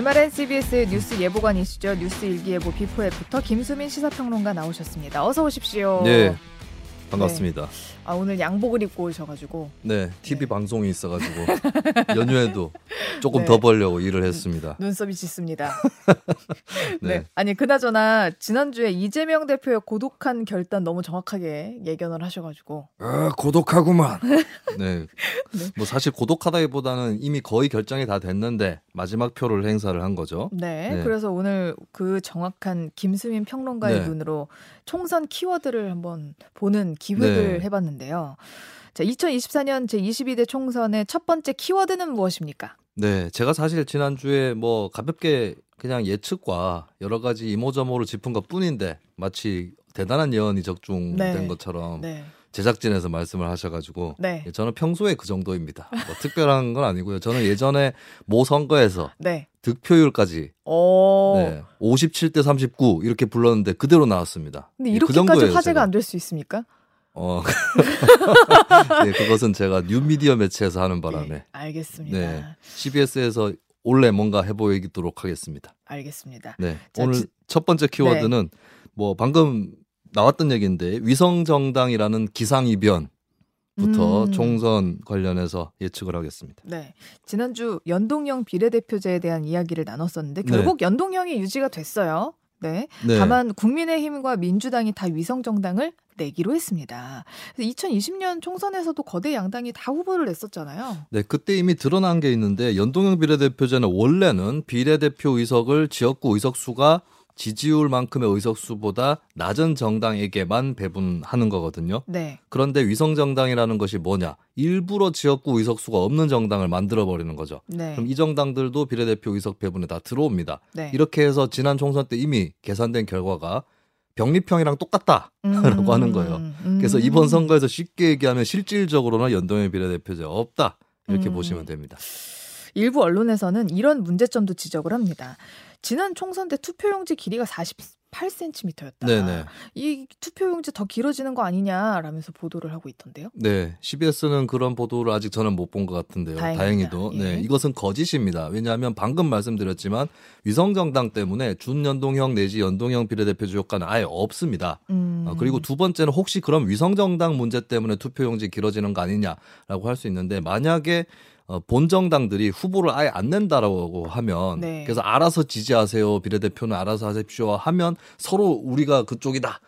주말엔 CBS 뉴스 예보관이시죠. 뉴스 일기예보 비포에부터 김수민 시사평론가 나오셨습니다. 어서 오십시오. 네, 반갑습니다. 네. 아 오늘 양복을 입고 오셔가지고 네 TV 네. 방송이 있어가지고 연휴에도 조금 네. 더 벌려고 일을 했습니다. 눈썹이 짙습니다. 네. 네. 아니 그나저나 지난주에 이재명 대표의 고독한 결단 너무 정확하게 예견을 하셔가지고 아 고독하구만. 네. 네. 뭐 사실 고독하다기보다는 이미 거의 결정이 다 됐는데 마지막 표를 행사를 한 거죠. 네. 네. 그래서 오늘 그 정확한 김수민 평론가의 눈으로 총선 키워드를 한번 보는 기획을 해봤는데. 있는데요. 자, 2024년 제22대 총선의 첫 번째 키워드는 무엇입니까? 네, 제가 사실 지난주에 뭐 가볍게 그냥 예측과 여러 가지 이모저모를 짚은 것 뿐인데 마치 대단한 예언이 적중된 네. 것처럼 네. 제작진에서 말씀을 하셔가지고 네. 예, 저는 평소에 그 정도입니다. 뭐 특별한 건 아니고요. 저는 예전에 모 선거에서 네. 득표율까지 네, 57대 39 이렇게 불렀는데 그대로 나왔습니다. 근데 예, 그 이렇게까지 그 화제가 안 될 수 있습니까? 어, 네, 그것은 제가 뉴미디어 매체에서 하는 바람에. 네, 알겠습니다. 네, CBS에서 올해 뭔가 해보이도록 하겠습니다. 알겠습니다. 네, 자, 오늘 지, 첫 번째 키워드는 네. 뭐 방금 나왔던 얘기인데 위성정당이라는 기상이변. 부터 음. 총선 관련해서 예측을 하겠습니다. 네. 지난주 연동형 비례대표제에 대한 이야기를 나눴었는데 결국 네. 연동형이 유지가 됐어요. 네. 네. 다만 국민의힘과 민주당이 다 위성 정당을 내기로 했습니다. 2020년 총선에서도 거대 양당이 다 후보를 냈었잖아요. 네, 그때 이미 드러난 게 있는데 연동형 비례대표제는 원래는 비례대표 의석을 지역구 의석수가 지지율만큼의 의석수보다 낮은 정당에게만 배분하는 거거든요. 네. 그런데 위성 정당이라는 것이 뭐냐? 일부러 지역구 의석수가 없는 정당을 만들어 버리는 거죠. 네. 그럼 이 정당들도 비례대표 의석 배분에 다 들어옵니다. 네. 이렇게 해서 지난 총선 때 이미 계산된 결과가 병립형이랑 똑같다라고 음, 하는 거예요. 음. 그래서 이번 선거에서 쉽게 얘기하면 실질적으로는 연동형 비례대표제 없다 이렇게 음. 보시면 됩니다. 일부 언론에서는 이런 문제점도 지적을 합니다. 지난 총선 때 투표용지 길이가 48cm였다. 네네. 이 투표용지 더 길어지는 거 아니냐라면서 보도를 하고 있던데요. 네, CBS는 그런 보도를 아직 저는 못 본 것 같은데요. 다행입니다. 다행히도. 예. 네, 이것은 거짓입니다. 왜냐하면 방금 말씀드렸지만 위성 정당 때문에 준연동형 내지 연동형 비례대표제 효과는 아예 없습니다. 음. 어, 그리고 두 번째는 혹시 그럼 위성 정당 문제 때문에 투표용지 길어지는 거 아니냐라고 할 수 있는데 만약에 어, 본 정당들이 후보를 아예 안 낸다라고 하면 네. 그래서 알아서 지지하세요 비례대표는 알아서 하십시오 하면 서로 우리가 그쪽이다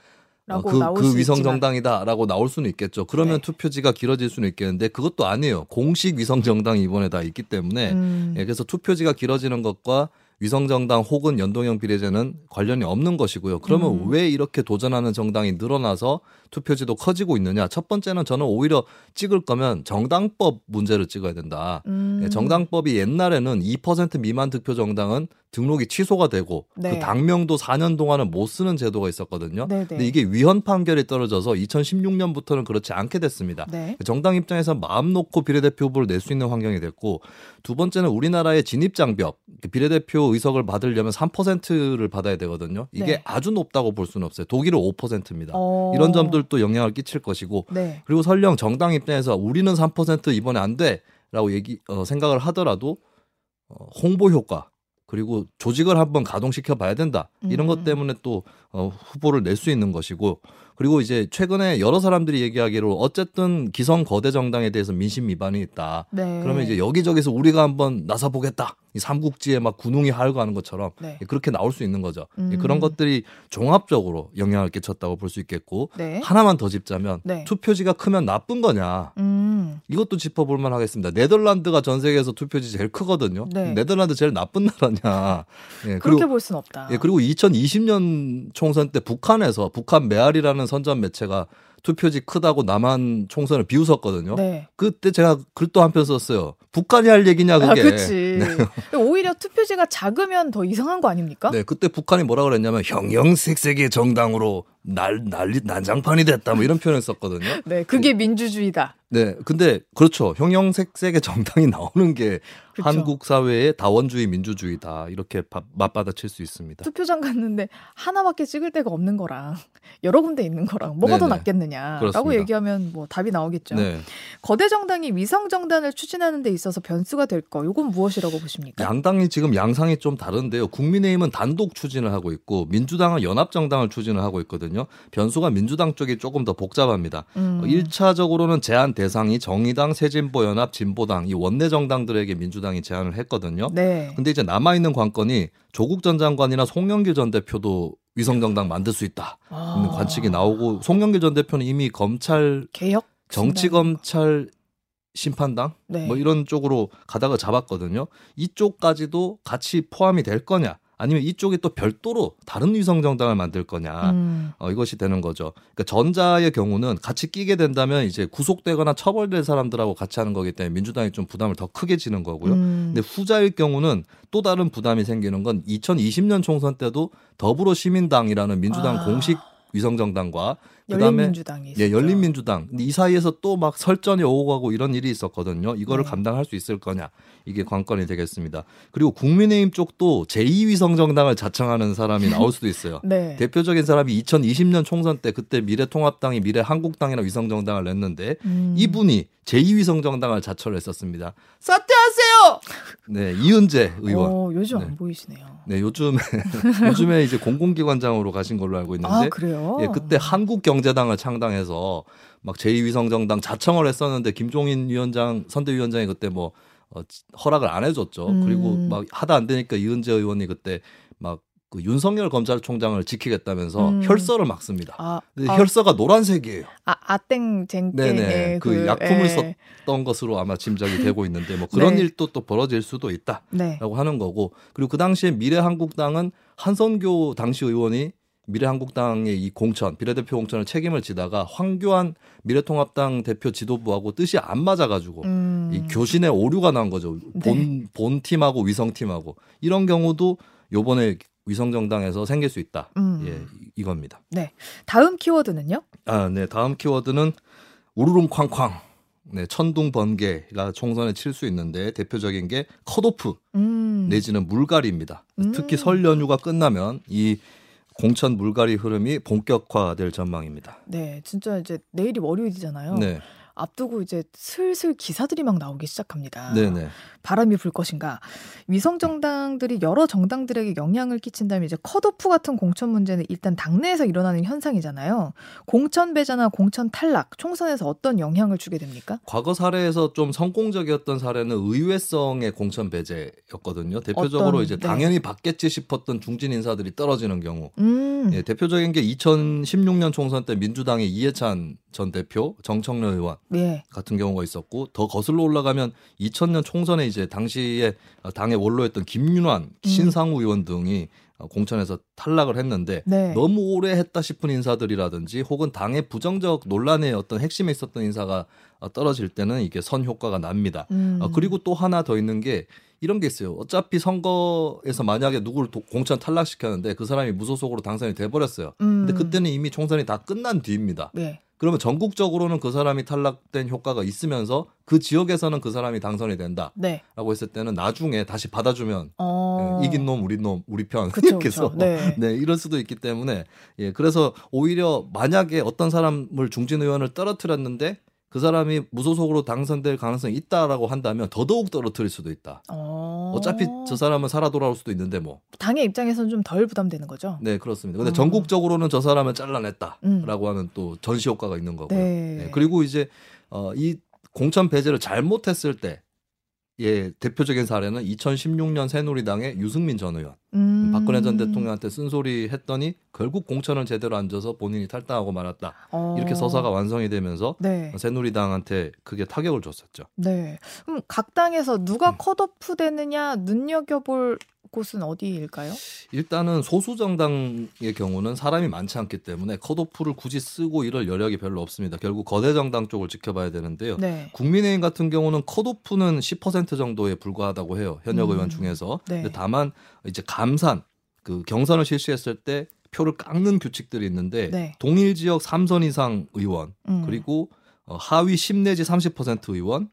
어, 그, 그 위성 정당이다라고 나올 수는 있겠죠. 그러면 네. 투표지가 길어질 수는 있겠는데 그것도 아니에요. 공식 위성 정당이 이번에 다 있기 때문에 음. 예, 그래서 투표지가 길어지는 것과 위성정당 혹은 연동형 비례제는 관련이 없는 것이고요. 그러면 음. 왜 이렇게 도전하는 정당이 늘어나서 투표지도 커지고 있느냐? 첫 번째는 저는 오히려 찍을 거면 정당법 문제를 찍어야 된다. 음. 예, 정당법이 옛날에는 2% 미만 득표 정당은 등록이 취소가 되고 그 네. 그 당명도 4년 동안은 못 쓰는 제도가 있었거든요. 네네. 근데 이게 위헌 판결이 떨어져서 2016년부터는 그렇지 않게 됐습니다. 네. 정당 입장에서 마음 놓고 비례대표 후보를 낼 수 있는 환경이 됐고 두 번째는 우리나라의 진입 장벽 그 비례대표 의석을 받으려면 3%를 받아야 되거든요. 이게 네. 아주 높다고 볼 수는 없어요. 독일은 5%입니다. 어... 이런 점들도 영향을 끼칠 것이고 네. 그리고 설령 정당 입장에서 우리는 3% 이번에 안 돼라고 얘기 어, 생각을 하더라도 어, 홍보 효과 그리고 조직을 한번 가동시켜 봐야 된다. 이런 음. 것 때문에 또 어, 후보를 낼 수 있는 것이고 그리고 이제 최근에 여러 사람들이 얘기하기로 어쨌든 기성 거대 정당에 대해서 민심 위반이 있다. 네. 그러면 이제 여기저기서 우리가 한번 나서 보겠다. 이 삼국지에 막 군웅이 하고 하는 것처럼 네. 그렇게 나올 수 있는 거죠. 음. 그런 것들이 종합적으로 영향을 끼쳤다고 볼 수 있겠고 네. 하나만 더 짚자면 네. 투표지가 크면 나쁜 거냐 음. 이것도 짚어볼 만하겠습니다. 네덜란드가 전 세계에서 투표지 제일 크거든요. 네. 네덜란드 제일 나쁜 나라냐? 예, 그렇게 볼 수는 없다. 예, 그리고 2020년 총선 때 북한에서 북한 메아리라는 선전 매체가 투표지 크다고 남한 총선을 비웃었거든요. 네. 그때 제가 글도 한 편 썼어요. 북한이 할 얘기냐 그게. 아, 그렇지. 네. 오히려 투표지가 작으면 더 이상한 거 아닙니까? 네, 그때 북한이 뭐라 그랬냐면 형형색색의 정당으로 날 난리 난장판이 됐다 뭐 이런 표현을 썼거든요. 네, 그게 민주주의다. 네, 근데 그렇죠. 형형색색의 정당이 나오는 게 그쵸. 한국 사회의 다원주의 민주주의다 이렇게 맞받아칠 수 있습니다. 투표장 갔는데 하나밖에 찍을 데가 없는 거랑 여러 군데 있는 거랑 뭐가 네네. 더 낫겠느냐 라고 그렇습니다. 얘기하면 뭐 답이 나오겠죠. 네. 거대 정당이 위성 정당을 추진하는 데 있어서 변수가 될 거, 이건 무엇이라고 보십니까? 양당이 지금 양상이 좀 다른데요. 국민의힘은 단독 추진을 하고 있고 민주당은 연합 정당을 추진을 하고 있거든요. 변수가 민주당 쪽이 조금 더 복잡합니다. 음. 1차적으로는 제한 대상이 정의당, 새진보 연합, 진보당 이 원내 정당들에게 민주당이 제안을 했거든요. 네. 근데 이제 남아 있는 관건이 조국 전 장관이나 송영길 전 대표도 위성정당 만들 수 있다. 아. 관측이 나오고 송영길 전 대표는 이미 검찰 개혁 정치 검찰 심판당 네. 뭐 이런 쪽으로 가다가 잡았거든요. 이쪽까지도 같이 포함이 될 거냐? 아니면 이쪽이 또 별도로 다른 위성 정당을 만들 거냐 음. 어, 이것이 되는 거죠. 그러니까 전자의 경우는 같이 끼게 된다면 이제 구속되거나 처벌될 사람들하고 같이 하는 거기 때문에 민주당이 좀 부담을 더 크게 지는 거고요. 음. 근데 후자의 경우는 또 다른 부담이 생기는 건 2020년 총선 때도 더불어 시민당이라는 민주당 아. 공식 위성정당과 그다음에 열린민주당이 예, 열린민주당. 근데 이 사이에서 또 막 설전이 오고 가고 이런 일이 있었거든요. 이거를 네. 감당할 수 있을 거냐? 이게 관건이 되겠습니다. 그리고 국민의힘 쪽도 제2위성 정당을 자청하는 사람이 나올 수도 있어요. 네. 대표적인 사람이 2020년 총선 때 그때 미래통합당이 미래한국당이나 위성 정당을 냈는데 음. 이분이 제2위성 정당을 자처를 했었습니다. 사퇴하세요. 네, 이은재 의원. 어, 요즘 네. 안 보이시네요. 네, 요즘 요즘에 이제 공공기관장으로 가신 걸로 알고 있는데 아, 그래요? 예, 그때 한국경제당을 창당해서 막 제2위성 정당 자청을 했었는데 김종인 위원장 선대위원장이 그때 뭐 어, 허락을 안 해줬죠. 음. 그리고 막 하다 안 되니까 이은재 의원이 그때 막 그 윤석열 검찰총장을 지키겠다면서 음. 혈서를 막습니다. 아, 아, 혈서가 노란색이에요. 아, 아땡 쟁땡. 네네. 그, 그 약품을 에. 썼던 것으로 아마 짐작이 되고 있는데 뭐 그런 네. 일도 또 벌어질 수도 있다라고 네. 하는 거고 그리고 그 당시에 미래한국당은 한선교 당시 의원이 미래한국당의 이 공천 비례대표 공천을 책임을 지다가 황교안 미래통합당 대표 지도부하고 뜻이 안 맞아가지고 음. 이 교신의 오류가 난 거죠. 본, 네. 본 팀하고 위성 팀하고 이런 경우도 요번에 위성 정당에서 생길 수 있다. 음. 예, 이겁니다. 네. 다음 키워드는요? 아, 네. 다음 키워드는 우르릉 쾅쾅. 네, 천둥 번개가 총선에 칠 수 있는데 대표적인 게 컷오프 음. 내지는 물갈이입니다. 음. 특히 설 연휴가 끝나면 이 공천 물갈이 흐름이 본격화될 전망입니다. 네, 진짜 이제 내일이 월요일이잖아요. 네. 앞두고 이제 슬슬 기사들이 막 나오기 시작합니다. 네네. 바람이 불 것인가. 위성 정당들이 여러 정당들에게 영향을 끼친다면 이제 컷오프 같은 공천 문제는 일단 당내에서 일어나는 현상이잖아요. 공천 배제나 공천 탈락, 총선에서 어떤 영향을 주게 됩니까? 과거 사례에서 좀 성공적이었던 사례는 의외성의 공천 배제였거든요. 대표적으로 어떤, 이제 네. 당연히 받겠지 싶었던 중진 인사들이 떨어지는 경우. 음. 예, 대표적인 게 2016년 총선 때 민주당의 이해찬 전 대표, 정청래 의원 네. 같은 경우가 있었고 더 거슬러 올라가면 2000년 총선에 이제 당시에 당의 원로였던 김윤환, 음. 신상우 의원 등이 공천에서 탈락을 했는데 네. 너무 오래 했다 싶은 인사들이라든지 혹은 당의 부정적 논란의 어떤 핵심에 있었던 인사가 떨어질 때는 이게 선 효과가 납니다. 음. 어, 그리고 또 하나 더 있는 게 이런 게 있어요. 어차피 선거에서 만약에 누구를 공천 탈락시켰는데 그 사람이 무소속으로 당선이 돼버렸어요. 음. 근데 그때는 이미 총선이 다 끝난 뒤입니다. 네. 그러면 전국적으로는 그 사람이 탈락된 효과가 있으면서 그 지역에서는 그 사람이 당선이 된다라고 네. 했을 때는 나중에 다시 받아주면 어... 예, 이긴 놈 우리 놈 우리 편. 그쵸, 이렇게 해서. 네. 네 이럴 수도 있기 때문에 예 그래서 오히려 만약에 어떤 사람을 중진 의원을 떨어뜨렸는데 그 사람이 무소속으로 당선될 가능성이 있다라고 한다면 더더욱 떨어뜨릴 수도 있다. 어... 어차피 저 사람은 살아 돌아올 수도 있는데 뭐. 당의 입장에서는 좀 덜 부담되는 거죠. 네, 그렇습니다. 근데 어... 전국적으로는 저 사람을 잘라냈다라고 음. 하는 또 전시 효과가 있는 거고요. 네. 네. 그리고 이제 어, 이 공천 배제를 잘못했을 때 예, 대표적인 사례는 2016년 새누리당의 유승민 전 의원. 음. 박근혜 전 대통령한테 쓴소리 했더니 결국 공천을 제대로 안 줘서 본인이 탈당하고 말았다. 어. 이렇게 서사가 완성이 되면서 네. 새누리당한테 그게 타격을 줬었죠. 네. 그럼 각 당에서 누가 음. 컷오프 되느냐 눈여겨볼 곳은 어디일까요? 일단은 소수 정당의 경우는 사람이 많지 않기 때문에 컷오프를 굳이 쓰고 이럴 여력이 별로 없습니다. 결국 거대 정당 쪽을 지켜봐야 되는데요. 네. 국민의힘 같은 경우는 컷오프는 10% 정도에 불과하다고 해요. 현역 음. 의원 중에서. 네. 다만 이제 감산 그 경선을 실시했을 때 표를 깎는 규칙들이 있는데 네. 동일 지역 3선 이상 의원 음. 그리고 어, 하위 10 내지 30% 의원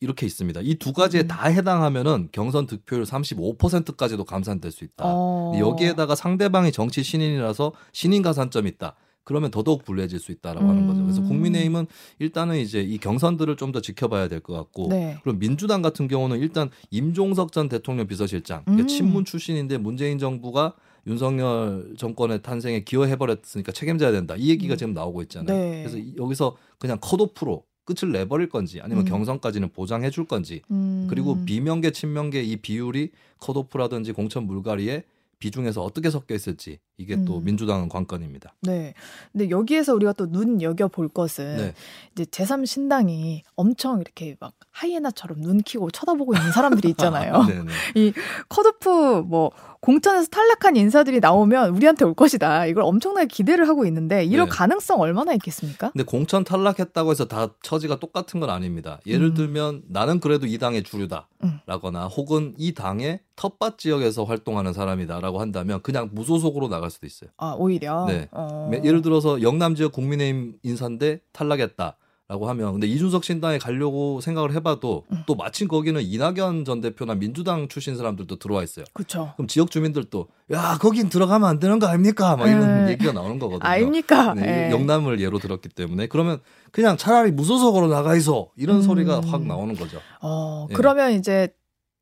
이렇게 있습니다. 이 두 가지에 음. 다 해당하면은 경선 득표율 35%까지도 감산될 수 있다. 어. 여기에다가 상대방이 정치 신인이라서 신인 가산점이 있다. 그러면 더더욱 불리해질 수 있다라고 음. 하는 거죠. 그래서 음. 국민의힘은 일단은 이제 이 경선들을 좀 더 지켜봐야 될 것 같고, 네. 그럼 민주당 같은 경우는 일단 임종석 전 대통령 비서실장, 그러니까 음. 친문 출신인데 문재인 정부가 윤석열 정권의 탄생에 기여해버렸으니까 책임져야 된다. 이 얘기가 음. 지금 나오고 있잖아요. 네. 그래서 여기서 그냥 컷오프로 끝을 내버릴 건지 아니면 음. 경선까지는 보장해 줄 건지 음. 그리고 비명계 친명계 이 비율이 컷오프라든지 공천 물갈이에 비중에서 어떻게 섞여 있을지 이게 음. 또 민주당은 관건입니다. 네. 근데 여기에서 우리가 또 눈 여겨 볼 것은 네. 이제 제3 신당이 엄청 이렇게 막 하이에나처럼 눈 키고 쳐다보고 있는 사람들이 있잖아요. 이 컷오프 뭐 공천에서 탈락한 인사들이 나오면 우리한테 올 것이다. 이걸 엄청나게 기대를 하고 있는데 이럴 네. 가능성 얼마나 있겠습니까? 근데 공천 탈락했다고 해서 다 처지가 똑같은 건 아닙니다. 예를 음. 들면 나는 그래도 이 당의 주류다라거나 음. 혹은 이 당의 텃밭 지역에서 활동하는 사람이다라고 한다면 그냥 무소속으로 나갈 수도 있어요. 아 오히려. 네. 어. 예를 들어서 영남 지역 국민의힘 인사인데 탈락했다. 라고 하면 근데 이준석 신당에 가려고 생각을 해봐도 음. 또 마침 거기는 이낙연 전 대표나 민주당 출신 사람들도 들어와 있어요. 그렇죠. 그럼 지역 주민들도 야 거긴 들어가면 안 되는 거 아닙니까? 막 이런 에. 얘기가 나오는 거거든요. 아닙니까? 네, 영남을 예로 들었기 때문에 그러면 그냥 차라리 무소속으로 나가 있어 이런 음. 소리가 확 나오는 거죠. 어 네. 그러면 이제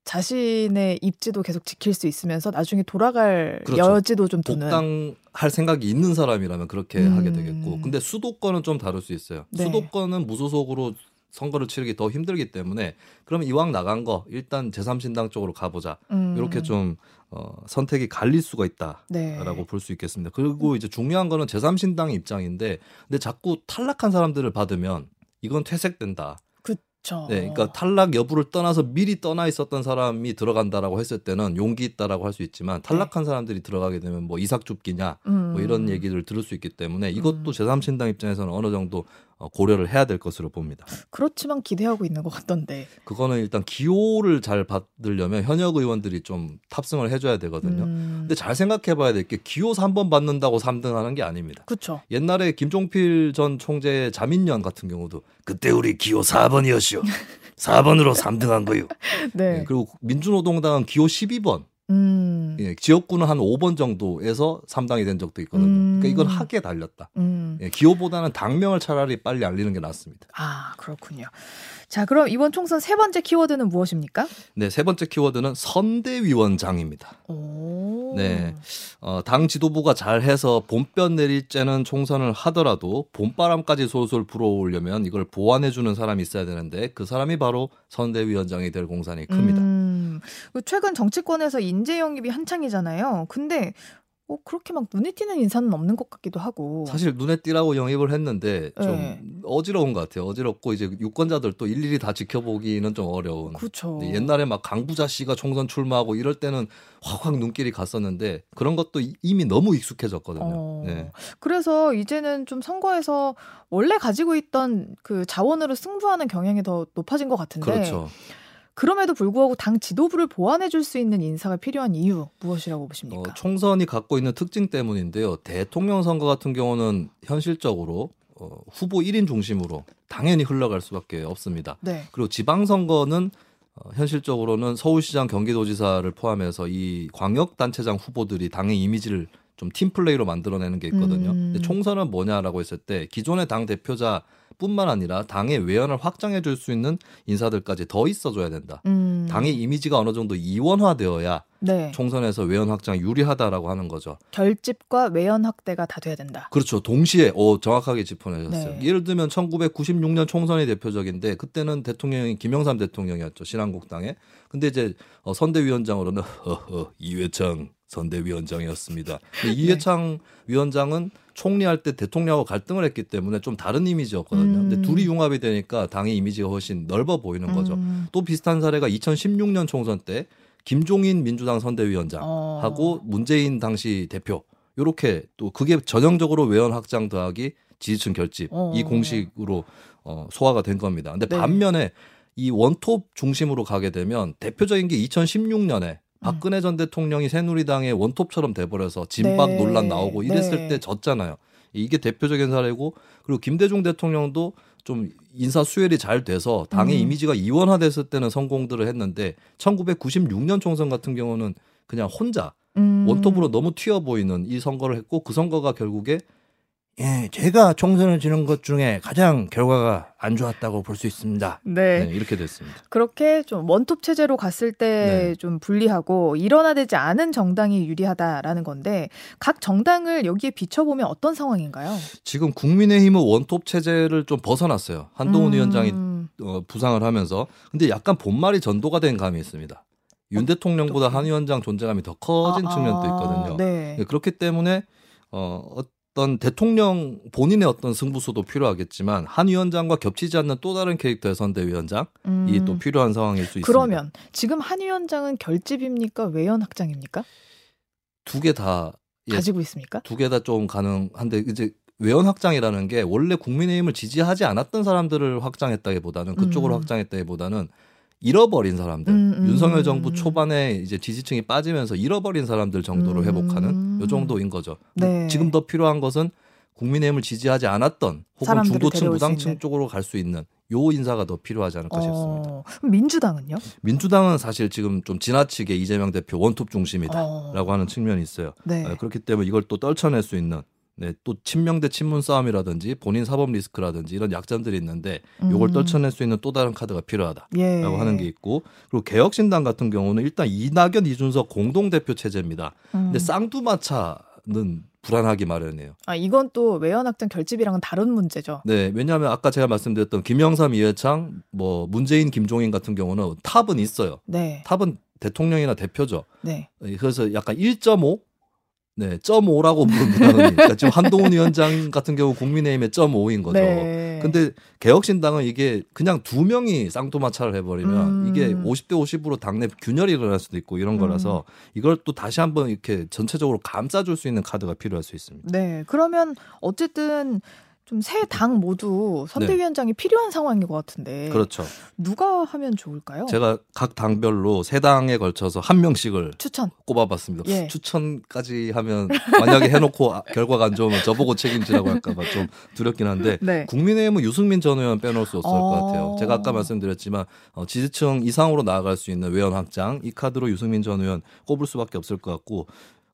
자신의 입지도 계속 지킬 수 있으면서 나중에 돌아갈 그렇죠. 여지도 좀 두는 복당할 생각이 있는 사람이라면 그렇게 음. 하게 되겠고 근데 수도권은 좀 다를 수 있어요. 네. 수도권은 무소속으로 선거를 치르기 더 힘들기 때문에 그러면 이왕 나간 거 일단 제3신당 쪽으로 가보자. 음. 이렇게 좀 어, 선택이 갈릴 수가 있다라고 네. 볼수 있겠습니다. 그리고 이제 중요한 거는 제3신당 입장인데 근데 자꾸 탈락한 사람들을 받으면 이건 퇴색된다. 그렇죠. 네, 그러니까 탈락 여부를 떠나서 미리 떠나 있었던 사람이 들어간다라고 했을 때는 용기 있다라고 할 수 있지만 탈락한 네. 사람들이 들어가게 되면 뭐 이삭 줍기냐 음. 뭐 이런 얘기를 들을 수 있기 때문에 이것도 음. 제3신당 입장에서는 어느 정도 어, 고려를 해야 될 것으로 봅니다. 그렇지만 기대하고 있는 것 같던데. 그거는 일단 기호를 잘 받으려면 현역 의원들이 좀 탑승을 해줘야 되거든요. 음. 근데 잘 생각해봐야 될 게 기호 3번 받는다고 3등하는 게 아닙니다. 그렇죠. 옛날에 김종필 전 총재의 자민련 같은 경우도 그때 우리 기호 4번이었쇼. 4번으로 3등한 거요. 네. 네. 그리고 민주노동당은 기호 12번. 음. 예, 지역구는 한 5번 정도에서 3당이 된 적도 있거든요. 음. 그러니까 이건 학에 달렸다. 음. 예, 기호보다는 당명을 차라리 빨리 알리는 게 낫습니다. 아, 그렇군요. 자, 그럼 이번 총선 세 번째 키워드는 무엇입니까? 네, 세 번째 키워드는 선대위원장입니다. 오. 네. 어, 당 지도부가 잘해서 봄볕 내릴 째는 총선을 하더라도 봄바람까지 솔솔 불어오려면 이걸 보완해주는 사람이 있어야 되는데 그 사람이 바로 선대위원장이 될 공산이 큽니다. 음, 그 최근 정치권에서 인재 영입이 한창이잖아요. 근데 어, 그렇게 막 눈에 띄는 인사는 없는 것 같기도 하고. 사실 눈에 띄라고 영입을 했는데 좀 네. 어지러운 것 같아요. 어지럽고 이제 유권자들 또 일일이 다 지켜보기는 좀 어려운. 그렇죠. 옛날에 막 강부자 씨가 총선 출마하고 이럴 때는 확확 눈길이 갔었는데 그런 것도 이미 너무 익숙해졌거든요. 어. 네. 그래서 이제는 좀 선거에서 원래 가지고 있던 그 자원으로 승부하는 경향이 더 높아진 것 같은데. 그렇죠. 그럼에도 불구하고 당 지도부를 보완해 줄 수 있는 인사가 필요한 이유 무엇이라고 보십니까? 어, 총선이 갖고 있는 특징 때문인데요. 대통령 선거 같은 경우는 현실적으로 어, 후보 1인 중심으로 당연히 흘러갈 수밖에 없습니다. 네. 그리고 지방선거는 어, 현실적으로는 서울시장, 경기도지사를 포함해서 이 광역단체장 후보들이 당의 이미지를 좀 팀플레이로 만들어내는 게 있거든요. 음. 근데 총선은 뭐냐라고 했을 때 기존의 당 대표자 뿐만 아니라 당의 외연을 확장해 줄 수 있는 인사들까지 더 있어줘야 된다. 음. 당의 이미지가 어느 정도 이원화되어야 네. 총선에서 외연 확장 유리하다라고 하는 거죠. 결집과 외연 확대가 다 돼야 된다. 그렇죠. 동시에 어, 정확하게 짚어내셨어요. 네. 예를 들면 1996년 총선이 대표적인데 그때는 대통령이 김영삼 대통령이었죠. 신한국당에. 근데 이제 어, 선대위원장으로는 허허 이회창 선대위원장이었습니다. 네. 이해창 위원장은 총리할 때 대통령하고 갈등을 했기 때문에 좀 다른 이미지였거든요. 음. 근데 둘이 융합이 되니까 당의 이미지가 훨씬 넓어 보이는 거죠. 음. 또 비슷한 사례가 2016년 총선 때 김종인 민주당 선대위원장하고 어. 문재인 당시 대표 요렇게 또 그게 전형적으로 외연 확장 더하기 지지층 결집 어. 이 공식으로 어, 소화가 된 겁니다. 근데 네. 반면에 이 원톱 중심으로 가게 되면 대표적인 게 2016년에 박근혜 전 대통령이 새누리당의 원톱처럼 돼버려서 진박 네. 논란 나오고 이랬을 네. 때 졌잖아요. 이게 대표적인 사례고 그리고 김대중 대통령도 좀 인사 수혈이 잘 돼서 당의 음. 이미지가 이원화됐을 때는 성공들을 했는데 1996년 총선 같은 경우는 그냥 혼자 음. 원톱으로 너무 튀어 보이는 이 선거를 했고 그 선거가 결국에 예, 제가 총선을 지는 것 중에 가장 결과가 안 좋았다고 볼 수 있습니다. 네. 네. 이렇게 됐습니다. 그렇게 좀 원톱 체제로 갔을 때좀 네. 불리하고 일어나되지 않은 정당이 유리하다라는 건데 각 정당을 여기에 비춰보면 어떤 상황인가요? 지금 국민의힘은 원톱 체제를 좀 벗어났어요. 한동훈 음... 위원장이 어, 부상을 하면서. 근데 약간 본말이 전도가 된 감이 있습니다. 윤 대통령보다 한 위원장 존재감이 더 커진 아, 측면도 있거든요. 네. 네. 그렇기 때문에 어, 어떤 대통령 본인의 어떤 승부수도 필요하겠지만 한 위원장과 겹치지 않는 또 다른 캐릭터의 선대위원장이 음. 또 필요한 상황일 수 있습니다. 그러면 지금 한 위원장은 결집입니까 외연 확장입니까? 두 개다 예, 가지고 있습니까? 두 개 다 좀 가능한데 이제 외연 확장이라는 게 원래 국민의힘을 지지하지 않았던 사람들을 확장했다기보다는 그쪽으로 음. 확장했다기보다는 잃어버린 사람들 음, 음, 윤석열 정부 초반에 이제 지지층이 빠지면서 잃어버린 사람들 정도로 음. 회복하는 요 정도인 거죠. 네. 지금 더 필요한 것은 국민의힘을 지지하지 않았던 혹은 중도층 무당층 쪽으로 갈 수 있는 요 인사가 더 필요하지 않을까 어, 싶습니다. 민주당은요? 민주당은 사실 지금 좀 지나치게 이재명 대표 원톱 중심이다라고 어. 하는 측면이 있어요. 네. 어, 그렇기 때문에 이걸 또 떨쳐낼 수 있는 네, 또 친명 대 친문 싸움이라든지 본인 사법 리스크라든지 이런 약점들이 있는데 요걸 음. 떨쳐낼 수 있는 또 다른 카드가 필요하다라고 예. 하는 게 있고 그리고 개혁신당 같은 경우는 일단 이낙연 이준석 공동 대표 체제입니다. 음. 근데 쌍두마차는 불안하기 마련이에요. 아 이건 또 외연확장 결집이랑은 다른 문제죠. 네, 왜냐하면 아까 제가 말씀드렸던 김영삼, 이해창, 뭐 문재인, 김종인 같은 경우는 탑은 있어요. 네. 탑은 대통령이나 대표죠. 네. 그래서 약간 1.5 네, 점 5라고 부릅니다. 그러니까 지금 한동훈 위원장 같은 경우 국민의힘의 점 5인 거죠. 네. 근데 개혁신당은 이게 그냥 두 명이 쌍두마차를 해버리면 음. 이게 50대 50으로 당내 균열이 일어날 수도 있고 이런 거라서 음. 이걸 또 다시 한번 이렇게 전체적으로 감싸줄 수 있는 카드가 필요할 수 있습니다. 네, 그러면 어쨌든 좀세당 모두 선대위원장이 네. 필요한 상황인 것 같은데. 그렇죠. 누가 하면 좋을까요? 제가 각 당별로 세 당에 걸쳐서 한 명씩을 추천 꼽아봤습니다. 예. 추천까지 하면 만약에 해놓고 아, 결과가 안 좋으면 저보고 책임지라고 할까봐 좀 두렵긴 한데 네. 국민의힘은 유승민 전 의원 빼놓을 수 없을 어... 것 같아요. 제가 아까 말씀드렸지만 어, 지지층 이상으로 나아갈 수 있는 외연 확장 이 카드로 유승민 전 의원 꼽을 수밖에 없을 것 같고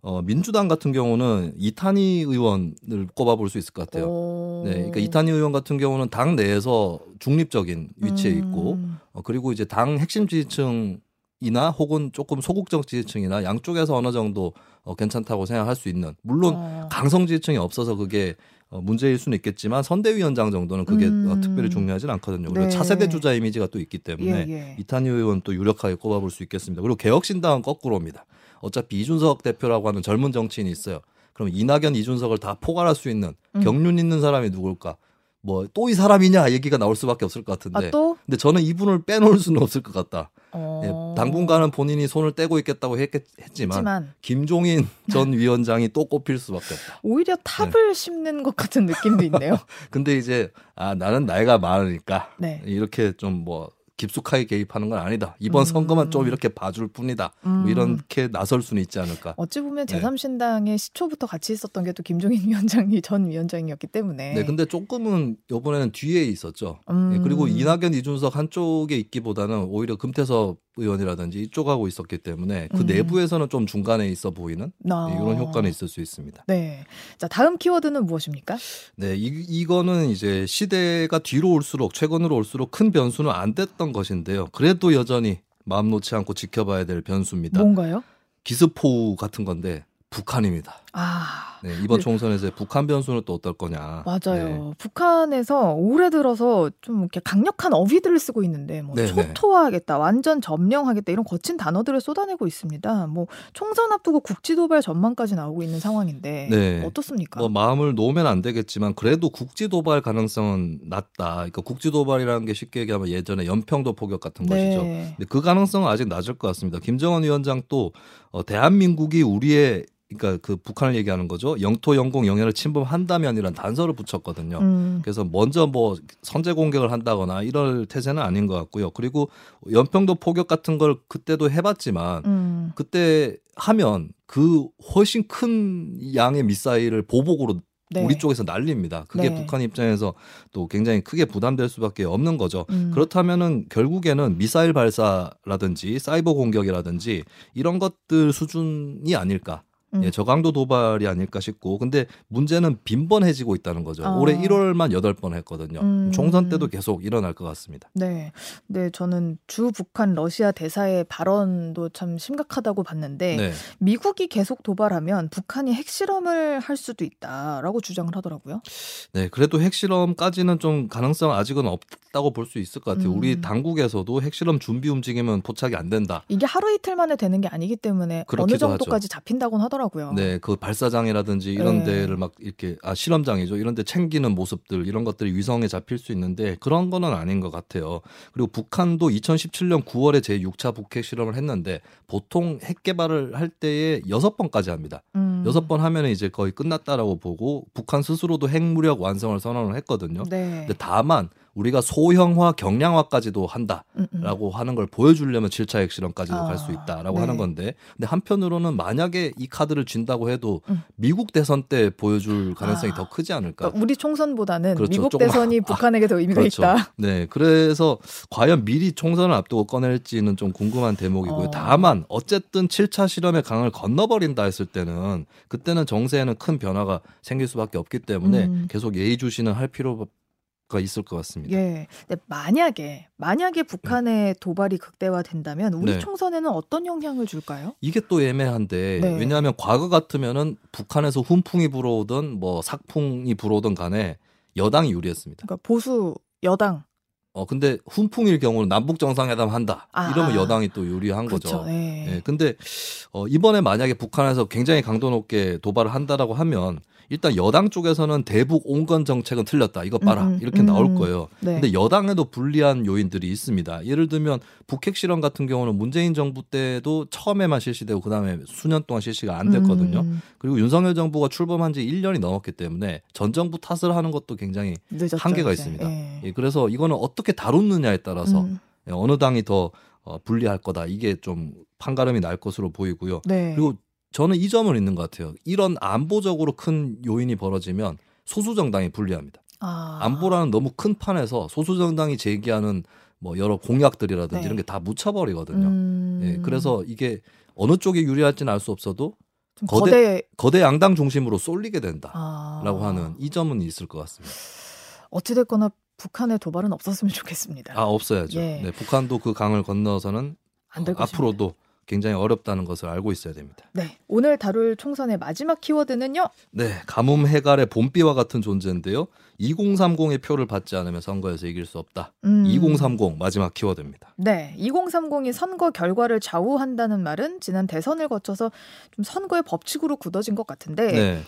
어, 민주당 같은 경우는 이탄희 의원을 꼽아볼 수 있을 것 같아요. 네, 그러니까 이탄희 의원 같은 경우는 당 내에서 중립적인 위치에 음. 있고, 어, 그리고 이제 당 핵심 지지층 이나 혹은 조금 소극적 지지층이나 양쪽에서 어느 정도 어, 괜찮다고 생각할 수 있는, 물론 어. 강성 지지층이 없어서 그게 어, 문제일 수는 있겠지만 선대위원장 정도는 그게 음. 어, 특별히 중요하진 않거든요. 그리고 네. 차세대 주자 이미지가 또 있기 때문에 예, 예. 이탄희 의원 또 유력하게 꼽아볼 수 있겠습니다. 그리고 개혁신당은 거꾸로입니다. 어차피 이준석 대표라고 하는 젊은 정치인이 있어요. 그럼 이낙연, 이준석을 다 포괄할 수 있는 음. 경륜 있는 사람이 누굴까? 뭐 또 이 사람이냐 얘기가 나올 수밖에 없을 것 같은데. 아, 또? 근데 저는 이분을 빼놓을 수는 없을 것 같다. 어... 예, 당분간은 본인이 손을 떼고 있겠다고 했겠, 했지만 했지만. 김종인 전 위원장이 또 꼽힐 수밖에 없다. 오히려 탑을 네. 심는 것 같은 느낌도 있네요. 근데 이제 아 나는 나이가 많으니까 네. 이렇게 좀 뭐 깊숙하게 개입하는 건 아니다. 이번 음. 선거만 좀 이렇게 봐줄 뿐이다. 뭐 음. 뭐 이렇게 나설 수는 있지 않을까. 어찌 보면 제3신당의 네. 시초부터 같이 있었던 게 또 김종인 위원장이 전 위원장이었기 때문에. 네, 근데 조금은 이번에는 뒤에 있었죠. 음. 네, 그리고 이낙연, 이준석 한쪽에 있기보다는 오히려 금태섭 의원이라든지 이쪽하고 있었기 때문에 그 음. 내부에서는 좀 중간에 있어 보이는 아. 네, 이런 효과는 있을 수 있습니다. 네. 자, 다음 키워드는 무엇입니까? 네, 이, 이거는 이제 시대가 뒤로 올수록 최근으로 올수록 큰 변수는 안 됐던 것인데요. 그래도 여전히 마음 놓지 않고 지켜봐야 될 변수입니다. 뭔가요? 기습포 같은 건데 북한입니다. 아. 네, 이번 네. 총선에서 북한 변수는 또 어떨 거냐. 맞아요. 네. 북한에서 올해 들어서 좀 이렇게 강력한 어휘들을 쓰고 있는데 뭐 네, 네. 초토화하겠다, 완전 점령하겠다 이런 거친 단어들을 쏟아내고 있습니다. 뭐 총선 앞두고 국지 도발 전망까지 나오고 있는 상황인데 네. 어떻습니까? 뭐 마음을 놓으면 안 되겠지만 그래도 국지 도발 가능성은 낮다. 그러니까 국지 도발이라는 게 쉽게 얘기하면 예전에 연평도 포격 같은 네. 것이죠. 근데 그 가능성은 아직 낮을 것 같습니다. 김정은 위원장 또 어, 대한민국이 우리의 그러니까 그 북한을 얘기하는 거죠. 영토 영공 영해를 침범한다면이란 단서를 붙였거든요. 음. 그래서 먼저 뭐 선제 공격을 한다거나 이럴 태세는 아닌 것 같고요. 그리고 연평도 포격 같은 걸 그때도 해봤지만 음. 그때 하면 그 훨씬 큰 양의 미사일을 보복으로 네. 우리 쪽에서 난립니다. 그게 네. 북한 입장에서 또 굉장히 크게 부담될 수밖에 없는 거죠. 음. 그렇다면은 결국에는 미사일 발사라든지 사이버 공격이라든지 이런 것들 수준이 아닐까. 음. 예, 저강도 도발이 아닐까 싶고 근데 문제는 빈번해지고 있다는 거죠. 어. 올해 1월만 8번 했거든요. 음. 총선 때도 계속 일어날 것 같습니다. 네. 네, 저는 주 북한 러시아 대사의 발언도 참 심각하다고 봤는데 네. 미국이 계속 도발하면 북한이 핵실험을 할 수도 있다라고 주장을 하더라고요. 네, 그래도 핵실험까지는 좀 가능성 아직은 없다고 볼 수 있을 것 같아요. 음. 우리 당국에서도 핵실험 준비 움직이면 포착이 안 된다. 이게 하루 이틀 만에 되는 게 아니기 때문에 어느 정도까지 하죠. 잡힌다고는 하더라고요. 하더라고요. 네, 그 발사장이라든지 이런 네. 데를 막 이렇게 아 실험장이죠. 이런 데 챙기는 모습들 이런 것들이 위성에 잡힐 수 있는데 그런 거는 아닌 것 같아요. 그리고 북한도 2017년 9월에 제 6차 북핵 실험을 했는데 보통 핵 개발을 할 때에 여섯 번까지 합니다. 음. 여섯 번 하면은 이제 거의 끝났다라고 보고 북한 스스로도 핵무력 완성을 선언을 했거든요. 네. 근데 다만 우리가 소형화, 경량화까지도 한다라고 음, 음. 하는 걸 보여주려면 7차 핵실험까지도 아, 갈수 있다라고 네. 하는 건데, 근데 한편으로는 만약에 이 카드를 쥔다고 해도 음. 미국 대선 때 보여줄 가능성이 아, 더 크지 않을까? 그러니까 우리 총선보다는 그렇죠. 미국 조금, 대선이 북한에게 더 의미가 그렇죠. 있다. 네, 그래서 과연 미리 총선을 앞두고 꺼낼지는 좀 궁금한 대목이고요. 어. 다만 어쨌든 7차 실험의 강을 건너버린다 했을 때는 그때는 정세에는 큰 변화가 생길 수밖에 없기 때문에 음. 계속 예의주시는 할 필요 가 있을 것 같습니다. 예. 근데 만약에 만약에 북한의 네. 도발이 극대화된다면 우리 네. 총선에는 어떤 영향을 줄까요? 이게 또 애매한데 네. 왜냐하면 과거 같으면은 북한에서 훈풍이 불어오든 뭐 삭풍이 불어오든 간에 여당이 유리했습니다. 그러니까 보수 여당. 어 근데 훈풍일 경우는 남북 정상회담 한다 아. 이러면 여당이 또 유리한 그쵸, 거죠. 네. 예. 근데 어 이번에 만약에 북한에서 굉장히 강도 높게 도발을 한다라고 하면 일단 여당 쪽에서는 대북 온건 정책은 틀렸다. 이거 봐라. 음, 이렇게 음, 나올 거예요. 네. 근데 여당에도 불리한 요인들이 있습니다. 예를 들면 북핵 실험 같은 경우는 문재인 정부 때도 처음에만 실시되고 그다음에 수년 동안 실시가 안 됐거든요. 음. 그리고 윤석열 정부가 출범한 지 1년이 넘었기 때문에 전 정부 탓을 하는 것도 굉장히 늦었죠, 한계가 이제. 있습니다. 예. 예, 그래서 이거는 어떻게 다루느냐에 따라서 음. 예, 어느 당이 더 어, 불리할 거다. 이게 좀 판가름이 날 것으로 보이고요. 네. 그리고 저는 이 점은 있는 것 같아요. 이런 안보적으로 큰 요인이 벌어지면 소수 정당이 불리합니다. 아. 안보라는 너무 큰 판에서 소수 정당이 제기하는 뭐 여러 공약들이라든지 네. 이런 게 다 묻혀버리거든요. 음. 예, 그래서 이게 어느 쪽이 유리할지는 알 수 없어도 거대, 거대, 거대 양당 중심으로 쏠리게 된다라고 아. 하는 이 점은 있을 것 같습니다. 어찌됐거나 북한의 도발은 없었으면 좋겠습니다. 아 없어야죠. 예. 네, 북한도 그 강을 건너서는 어, 앞으로도 굉장히 어렵다는 것을 알고 있어야 됩니다. 네. 오늘 다룰 총선의 마지막 키워드는요? 네. 가뭄 해갈의 봄비와 같은 존재인데요. 2030의 표를 받지 않으면 선거에서 이길 수 없다. 음. 2030 마지막 키워드입니다. 네. 2030이 선거 결과를 좌우한다는 말은 지난 대선을 거쳐서 좀 선거의 법칙으로 굳어진 것 같은데 네.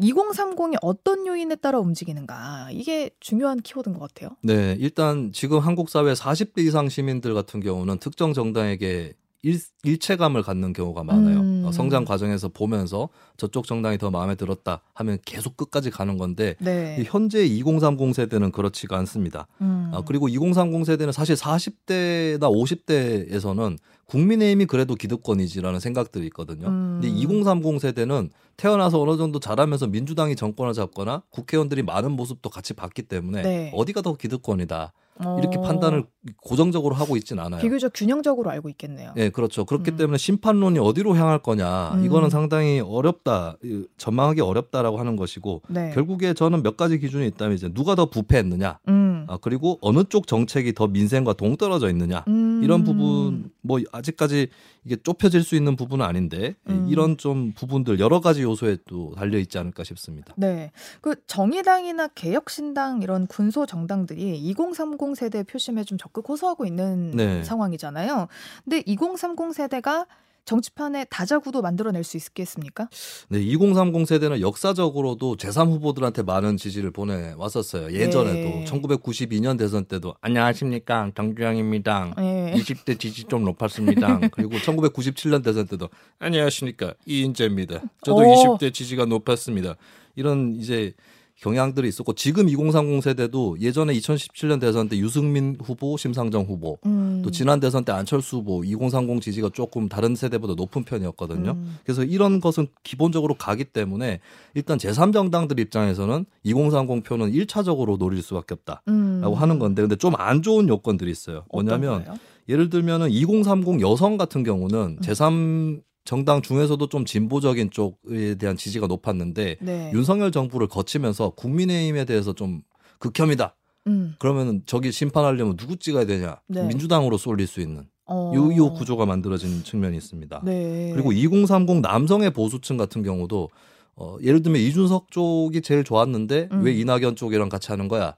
2030이 어떤 요인에 따라 움직이는가 이게 중요한 키워드인 것 같아요. 네, 일단 지금 한국 사회 40대 이상 시민들 같은 경우는 특정 정당에게 일, 일체감을 갖는 경우가 많아요. 음. 어, 성장 과정에서 보면서 저쪽 정당이 더 마음에 들었다 하면 계속 끝까지 가는 건데 네. 현재 2030 세대는 그렇지가 않습니다. 음. 아, 그리고 2030 세대는 사실 40대나 50대에서는 국민의힘이 그래도 기득권이지라는 생각들이 있거든요. 음. 근데 2030 세대는 태어나서 어느 정도 자라면서 민주당이 정권을 잡거나 국회의원들이 많은 모습도 같이 봤기 때문에 네. 어디가 더 기득권이다. 이렇게 어. 판단을 고정적으로 하고 있지는 않아요. 비교적 균형적으로 알고 있겠네요. 네, 그렇죠. 그렇기 음. 때문에 심판론이 어디로 향할 거냐 음. 이거는 상당히 어렵다, 전망하기 어렵다라고 하는 것이고 네. 결국에 저는 몇 가지 기준이 있다면 이제 누가 더 부패했느냐, 음. 아, 그리고 어느 쪽 정책이 더 민생과 동떨어져 있느냐 음. 이런 부분 뭐 아직까지 이게 좁혀질 수 있는 부분은 아닌데 음. 이런 좀 부분들 여러 가지 요소에 또 달려 있지 않을까 싶습니다. 네, 그 정의당이나 개혁신당 이런 군소 정당들이 2030 세대 표심에 좀 적극 호소하고 있는 네. 상황이잖아요. 근데 2030 세대가 정치판에 다자구도 만들어낼 수 있겠습니까? 네, 2030 세대는 역사적으로도 제3 후보들한테 많은 지지를 보내왔었어요. 예전에도 네. 1992년 대선 때도 안녕하십니까 정주영입니다. 네. 20대 지지 좀 높았습니다. 그리고 1997년 대선 때도 안녕하십니까 이인재입니다. 저도 오. 20대 지지가 높았습니다. 이런 이제 경향들이 있었고 지금 2030 세대도 예전에 2017년 대선 때 유승민 후보, 심상정 후보, 음. 또 지난 대선 때 안철수 후보 2030 지지가 조금 다른 세대보다 높은 편이었거든요. 음. 그래서 이런 것은 기본적으로 가기 때문에 일단 제3정당들 입장에서는 2030 표는 1차적으로 노릴 수밖에 없다라고 음. 하는 건데 근데 좀 안 좋은 요건들이 있어요. 뭐냐면 예를 들면은 2030 여성 같은 경우는 제3 정당 중에서도 좀 진보적인 쪽에 대한 지지가 높았는데 네. 윤석열 정부를 거치면서 국민의힘에 대해서 좀 극혐이다. 음. 그러면 저기 심판하려면 누구 찍어야 되냐? 네. 민주당으로 쏠릴 수 있는 어. 요, 요 구조가 만들어진 측면이 있습니다. 네. 그리고 2030 남성의 보수층 같은 경우도 어, 예를 들면 이준석 쪽이 제일 좋았는데 음. 왜 이낙연 쪽이랑 같이 하는 거야?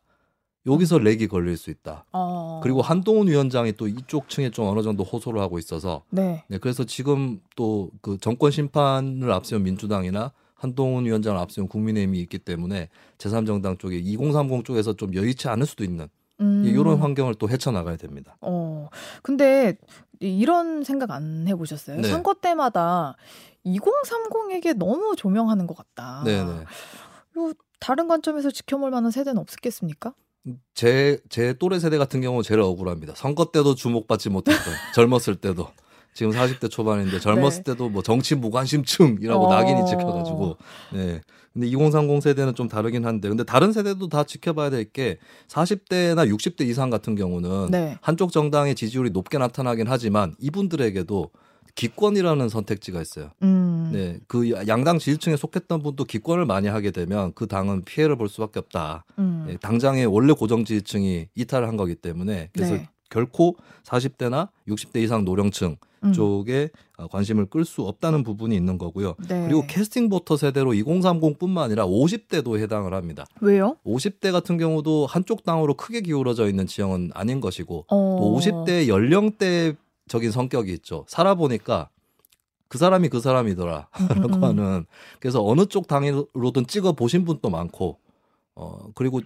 여기서 렉이 걸릴 수 있다. 어. 그리고 한동훈 위원장이 또 이쪽 층에 좀 어느 정도 호소를 하고 있어서 네. 네 그래서 지금 또 그 정권 심판을 앞세운 민주당이나 한동훈 위원장을 앞세운 국민의힘이 있기 때문에 제3정당 쪽에 2030 쪽에서 좀 여의치 않을 수도 있는 음. 이런 환경을 또 헤쳐나가야 됩니다. 어. 근데 이런 생각 안 해보셨어요? 네. 선거 때마다 2030에게 너무 조명하는 것 같다. 네네. 다른 관점에서 지켜볼 만한 세대는 없겠습니까? 제, 제 또래 세대 같은 경우 제일 억울합니다. 선거 때도 주목받지 못했던, 젊었을 때도. 지금 40대 초반인데 젊었을 네. 때도 뭐 정치 무관심층이라고 어... 낙인이 찍혀가지고, 네. 근데 2030 세대는 좀 다르긴 한데, 근데 다른 세대도 다 지켜봐야 될 게 40대나 60대 이상 같은 경우는 네. 한쪽 정당의 지지율이 높게 나타나긴 하지만 이분들에게도 기권이라는 선택지가 있어요. 음. 네, 그 양당 지지층에 속했던 분도 기권을 많이 하게 되면 그 당은 피해를 볼 수밖에 없다. 음. 네, 당장의 원래 고정 지지층이 이탈을 한 거기 때문에 그래서 네. 결코 40대나 60대 이상 노령층 음. 쪽에 어, 관심을 끌 수 없다는 부분이 있는 거고요. 네. 그리고 캐스팅 보터 세대로 2030뿐만 아니라 50대도 해당을 합니다. 왜요? 50대 같은 경우도 한쪽 당으로 크게 기울어져 있는 지형은 아닌 것이고 어. 또 50대 연령대 적인 성격이 있죠. 살아보니까 그 사람이 그 사람이더라라고 음, 음, 음. 하는 그래서 어느 쪽 당으로든 찍어 보신 분도 많고 어 그리고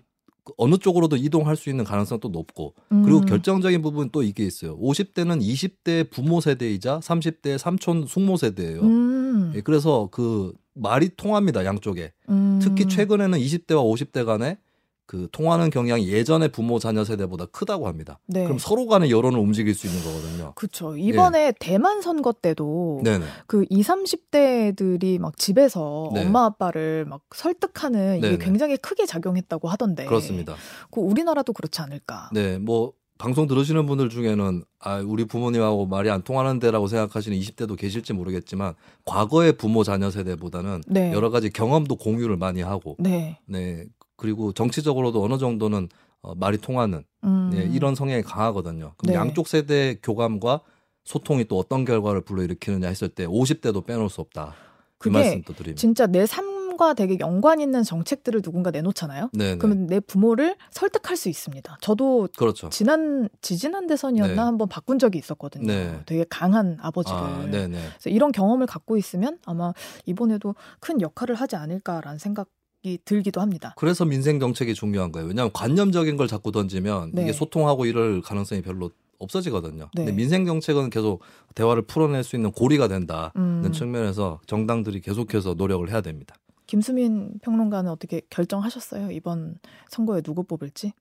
어느 쪽으로도 이동할 수 있는 가능성도 높고 그리고 음. 결정적인 부분 또 이게 있어요. 50대는 20대 부모 세대이자 30대 삼촌 숙모 세대예요. 음. 예, 그래서 그 말이 통합니다 양쪽에. 음. 특히 최근에는 20대와 50대 간에 그 통하는 경향이 예전에 부모 자녀 세대보다 크다고 합니다. 네. 그럼 서로 간의 여론을 움직일 수 있는 거거든요. 그렇죠. 이번에 예. 대만 선거 때도 네네. 그 20, 30대들이 막 집에서 네. 엄마 아빠를 막 설득하는 이게 네네. 굉장히 크게 작용했다고 하던데. 그렇습니다. 그 우리나라도 그렇지 않을까? 네. 뭐 방송 들으시는 분들 중에는 아 우리 부모님하고 말이 안 통하는데라고 생각하시는 20대도 계실지 모르겠지만 과거의 부모 자녀 세대보다는 네. 여러 가지 경험도 공유를 많이 하고 네. 네 그리고 정치적으로도 어느 정도는 어, 말이 통하는 음. 네, 이런 성향이 강하거든요. 그럼 네. 양쪽 세대 교감과 소통이 또 어떤 결과를 불러일으키느냐 했을 때 50대도 빼놓을 수 없다. 그 말씀도 드립니다. 진짜 내 삶과 되게 연관 있는 정책들을 누군가 내놓잖아요. 네네. 네. 그러면 내 부모를 설득할 수 있습니다. 저도 그렇죠. 지난 지지난 대선이었나 네. 한번 바꾼 적이 있었거든요. 네. 되게 강한 아버지를. 아, 그래서 이런 경험을 갖고 있으면 아마 이번에도 큰 역할을 하지 않을까라는 생각 생각이 들기도 합니다. 그래서 민생 정책이 중요한 거예요. 왜냐하면 관념적인 걸 자꾸 던지면 네. 이게 소통하고 이럴 가능성이 별로 없어지거든요. 네. 근데 민생 정책은 계속 대화를 풀어낼 수 있는 고리가 된다는 음. 측면에서 정당들이 계속해서 노력을 해야 됩니다. 김수민 평론가는 어떻게 결정하셨어요? 이번 선거에 누구 뽑을지?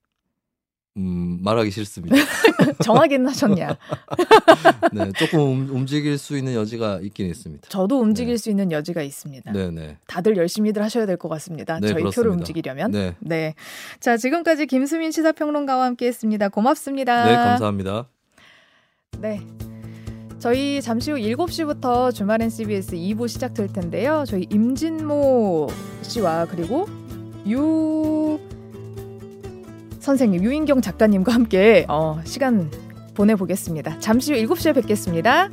음, 말하기 싫습니다. 정하기는 하셨냐? 네, 조금 움직일 수 있는 여지가 있긴 있습니다. 저도 움직일 네. 수 있는 여지가 있습니다. 네, 네. 다들 열심히들 하셔야 될 것 같습니다. 네, 저희 그렇습니다. 표를 움직이려면. 네. 네. 자, 지금까지 김수민 시사평론가와 함께 했습니다. 고맙습니다. 네, 감사합니다. 네. 저희 잠시 후 7시부터 주말엔 CBS 2부 시작될 텐데요. 저희 임진모 씨와 그리고 유 선생님 유인경 작가님과 함께 어, 시간 보내보겠습니다. 잠시 후 7시에 뵙겠습니다.